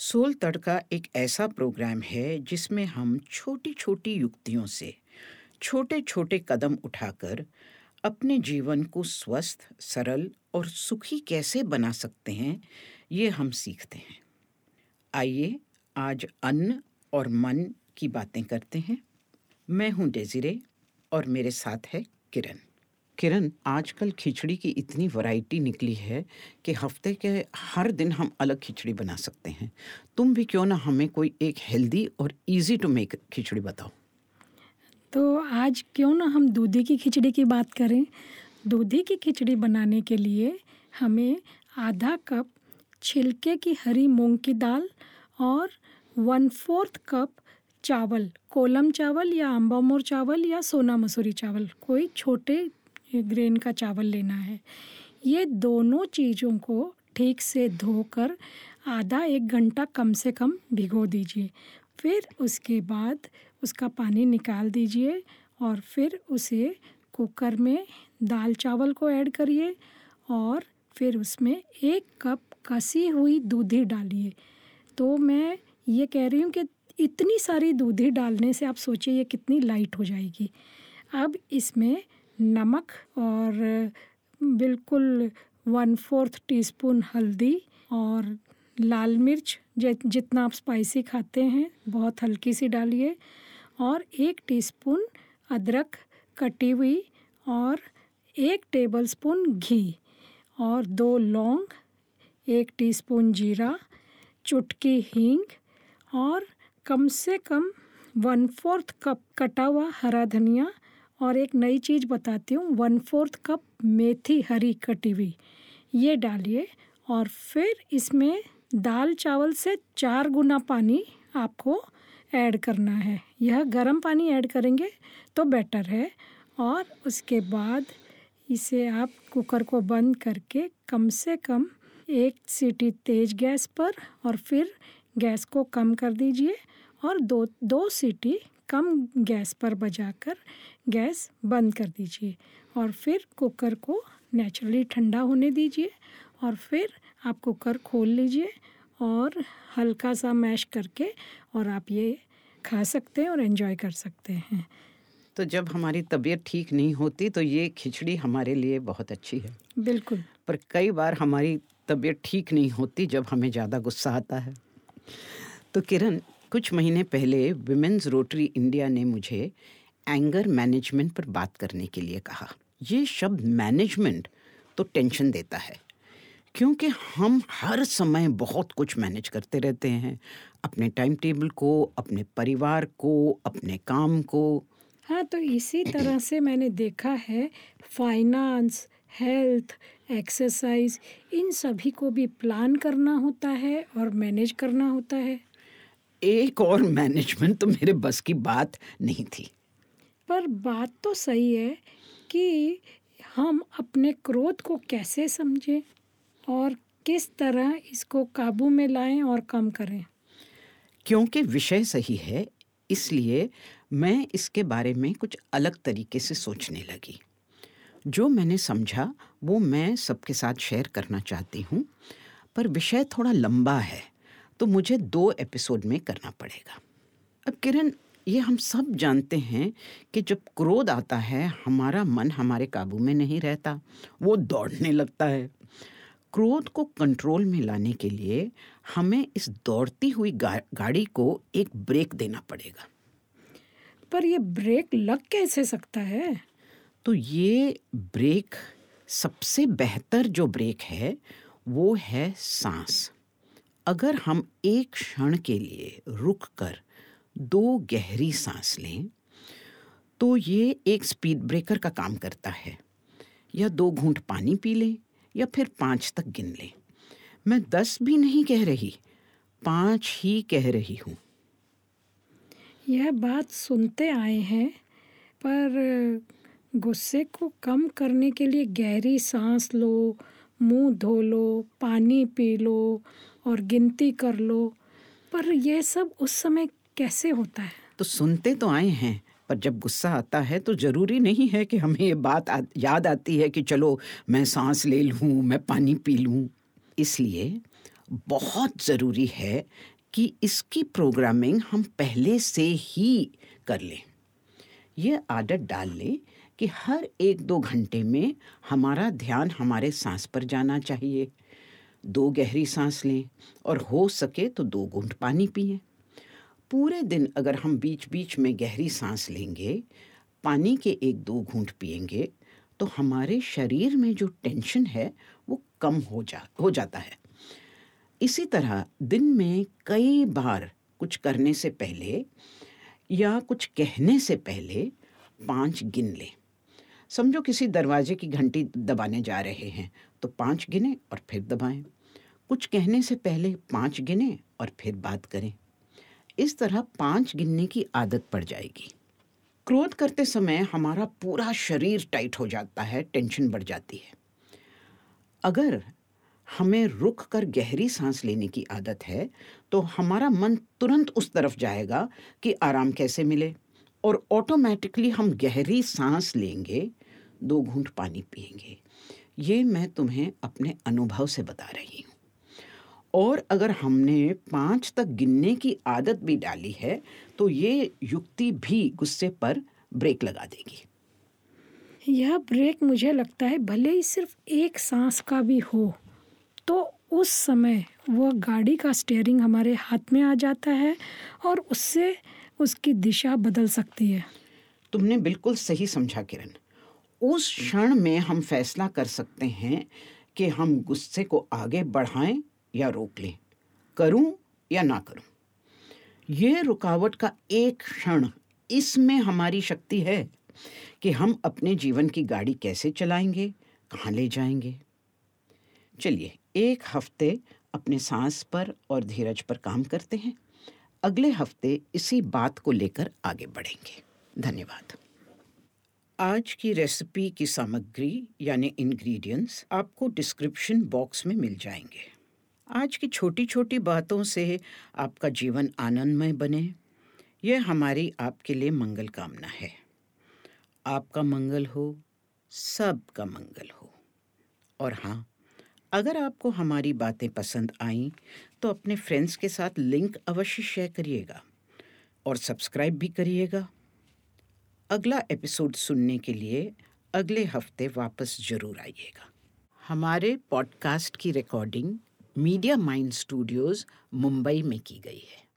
Soul तड़का एक ऐसा programme है जिसमें हम छोटी छोटी युक्तियों से छोटे छोटे कदम उठाकर अपने जीवन को स्वस्थ, सरल और सुखी कैसे बना सकते हैं, ये हम सीखते हैं। आइए आज अन्न और मन की बातें करते हैं। मैं हूँ डेजिरे और मेरे साथ है किरण। किरण, आजकल खिचड़ी की इतनी वैरायटी निकली है कि हफ़्ते के हर दिन हम अलग खिचड़ी बना सकते हैं। तुम भी क्यों ना हमें कोई एक हेल्दी और इजी टू मेक खिचड़ी बताओ। तो आज क्यों ना हम दूधी की खिचड़ी की बात करें। दूधी की खिचड़ी बनाने के लिए हमें आधा कप छिलके की हरी मूंग की दाल और वन फोर्थ कप चावल, कोलम चावल या अम्बा मोर चावल या सोना मसूरी चावल, कोई छोटे ग्रेन का चावल लेना है। ये दोनों चीज़ों को ठीक से धोकर आधा एक घंटा कम से कम भिगो दीजिए। फिर उसके बाद उसका पानी निकाल दीजिए और फिर उसे कुकर में दाल चावल को ऐड करिए और फिर उसमें एक कप कसी हुई दूधी डालिए। तो मैं ये कह रही हूँ कि इतनी सारी दूधी डालने से आप सोचिए ये कितनी लाइट हो जाएगी। अब इसमें नमक और बिल्कुल वन फोर्थ टीस्पून हल्दी और लाल मिर्च जितना आप स्पाइसी खाते हैं, बहुत हल्की सी डालिए और एक टीस्पून अदरक कटी हुई और एक टेबलस्पून घी और दो लौंग, एक टीस्पून जीरा, चुटकी हींग और कम से कम वन फोर्थ कप कटा हुआ हरा धनिया और एक नई चीज़ बताती हूँ, वन फोर्थ कप मेथी हरी कटी हुई। ये डालिए और फिर इसमें दाल चावल से चार गुना पानी आपको ऐड करना है। यह गर्म पानी ऐड करेंगे तो बेटर है और उसके बाद इसे आप कुकर को बंद करके कम से कम एक सीटी तेज़ गैस पर और फिर गैस को कम कर दीजिए और दो दो सीटी कम गैस पर बजाकर गैस बंद कर दीजिए और फिर कुकर को नेचुरली ठंडा होने दीजिए और फिर आप कुकर खोल लीजिए और हल्का सा मैश करके और आप ये खा सकते हैं और एंजॉय कर सकते हैं। तो जब हमारी तबीयत ठीक नहीं होती तो ये खिचड़ी हमारे लिए बहुत अच्छी है। बिल्कुल। पर कई बार हमारी तबीयत ठीक नहीं होती जब हमें ज़्यादा गुस्सा आता है। तो किरण कुछ महीने पहले विमेंस रोटरी इंडिया ने मुझे एंगर मैनेजमेंट पर बात करने के लिए कहा। ये शब्द मैनेजमेंट तो टेंशन देता है, क्योंकि हम हर समय बहुत कुछ मैनेज करते रहते हैं। अपने टाइम टेबल को, अपने परिवार को, अपने काम को। हाँ तो इसी तरह से मैंने देखा है फाइनेंस हेल्थ एक्सरसाइज इन सभी को भी प्लान करना होता है और मैनेज करना होता है। एक और मैनेजमेंट तो मेरे बस की बात नहीं थी। पर बात तो सही है कि हम अपने क्रोध को कैसे समझें और किस तरह इसको काबू में लाएँ और कम करें। क्योंकि विषय सही है इसलिए मैं इसके बारे में कुछ अलग तरीके से सोचने लगी। जो मैंने समझा वो मैं सबके साथ शेयर करना चाहती हूँ पर विषय थोड़ा लंबा है। तो मुझे दो एपिसोड में करना पड़ेगा। अब किरण ये हम सब जानते हैं कि जब क्रोध आता है हमारा मन हमारे काबू में नहीं रहता वो दौड़ने लगता है। क्रोध को कंट्रोल में लाने के लिए हमें इस दौड़ती हुई गा, गाड़ी को एक ब्रेक देना पड़ेगा। पर ये ब्रेक लग कैसे सकता है? तो ये ब्रेक सबसे बेहतर जो ब्रेक है वो है सांस। अगर हम एक क्षण के लिए रुक कर दो गहरी सांस लें तो ये एक स्पीड ब्रेकर का काम करता है। या दो घूंट पानी पी लें, या फिर पाँच तक गिन लें। मैं दस भी नहीं कह रही, पाँच ही कह रही हूँ। यह बात सुनते आए हैं, पर गुस्से को कम करने के लिए गहरी सांस लो मुँह धो लो पानी पी लो और गिनती कर लो। पर यह सब उस समय कैसे होता है? तो सुनते तो आए हैं पर जब गुस्सा आता है तो ज़रूरी नहीं है कि हमें ये बात आ, याद आती है कि चलो मैं सांस ले लूँ मैं पानी पी लूँ। इसलिए बहुत ज़रूरी है कि इसकी प्रोग्रामिंग हम पहले से ही कर लें। ये आदत डाल लें कि हर एक दो घंटे में हमारा ध्यान हमारे सांस पर जाना चाहिए। दो गहरी सांस लें और हो सके तो दो घूंट पानी पिए। पूरे दिन अगर हम बीच बीच में गहरी सांस लेंगे, पानी के एक दो घूंट पिएँगे तो हमारे शरीर में जो टेंशन है, वो कम हो जा, हो जाता है। इसी तरह दिन में कई बार कुछ करने से पहले या कुछ कहने से पहले पाँच गिन लें। समझो किसी दरवाजे की घंटी दबाने जा रहे हैं तो पाँच गिने और फिर दबाएँ। कुछ कहने से पहले पाँच गिने और फिर बात करें। इस तरह पाँच गिनने की आदत पड़ जाएगी। क्रोध करते समय हमारा पूरा शरीर टाइट हो जाता है, टेंशन बढ़ जाती है। अगर हमें रुक कर गहरी सांस लेने की आदत है तो हमारा मन तुरंत उस तरफ़ जाएगा कि आराम कैसे मिले। और ऑटोमेटिकली हम गहरी सांस लेंगे, दो घूंट पानी पिएँगे ये मैं तुम्हें अपने अनुभव से बता रही हूँ। और अगर हमने पाँच तक गिनने की आदत भी डाली है तो ये युक्ति भी गुस्से पर ब्रेक लगा देगी। यह ब्रेक मुझे लगता है भले ही सिर्फ़ एक सांस का भी हो तो उस समय वह गाड़ी का स्टेयरिंग हमारे हाथ में आ जाता है और उससे उसकी दिशा बदल सकती है। तुमने बिल्कुल सही समझा किरण। उस क्षण में हम फैसला कर सकते हैं कि हम गुस्से को आगे बढ़ाएँ या रोक लें, करूँ या ना करूँ। ये रुकावट का एक क्षण इसमें हमारी शक्ति है कि हम अपने जीवन की गाड़ी कैसे चलाएँगे, कहाँ ले जाएँगे। चलिए, एक हफ़्ते अपने सांस पर और धीरज पर काम करते हैं। अगले हफ़्ते इसी बात को लेकर आगे बढ़ेंगे। धन्यवाद। आज की रेसिपी की सामग्री यानी इंग्रेडिएंट्स आपको डिस्क्रिप्शन बॉक्स में मिल जाएँगे। आज की छोटी छोटी बातों से आपका जीवन आनंदमय बने। यह हमारी आपके लिए मंगल कामना है। आपका मंगल हो, सबका मंगल हो। और हाँ अगर आपको हमारी बातें पसंद आईं तो अपने फ्रेंड्स के साथ लिंक अवश्य शेयर करिएगा और सब्सक्राइब भी करिएगा। अगला एपिसोड सुनने के लिए अगले हफ़्ते वापस ज़रूर आइएगा। हमारे पॉडकास्ट की recording Media Mind Studios Mumbai में की गई है।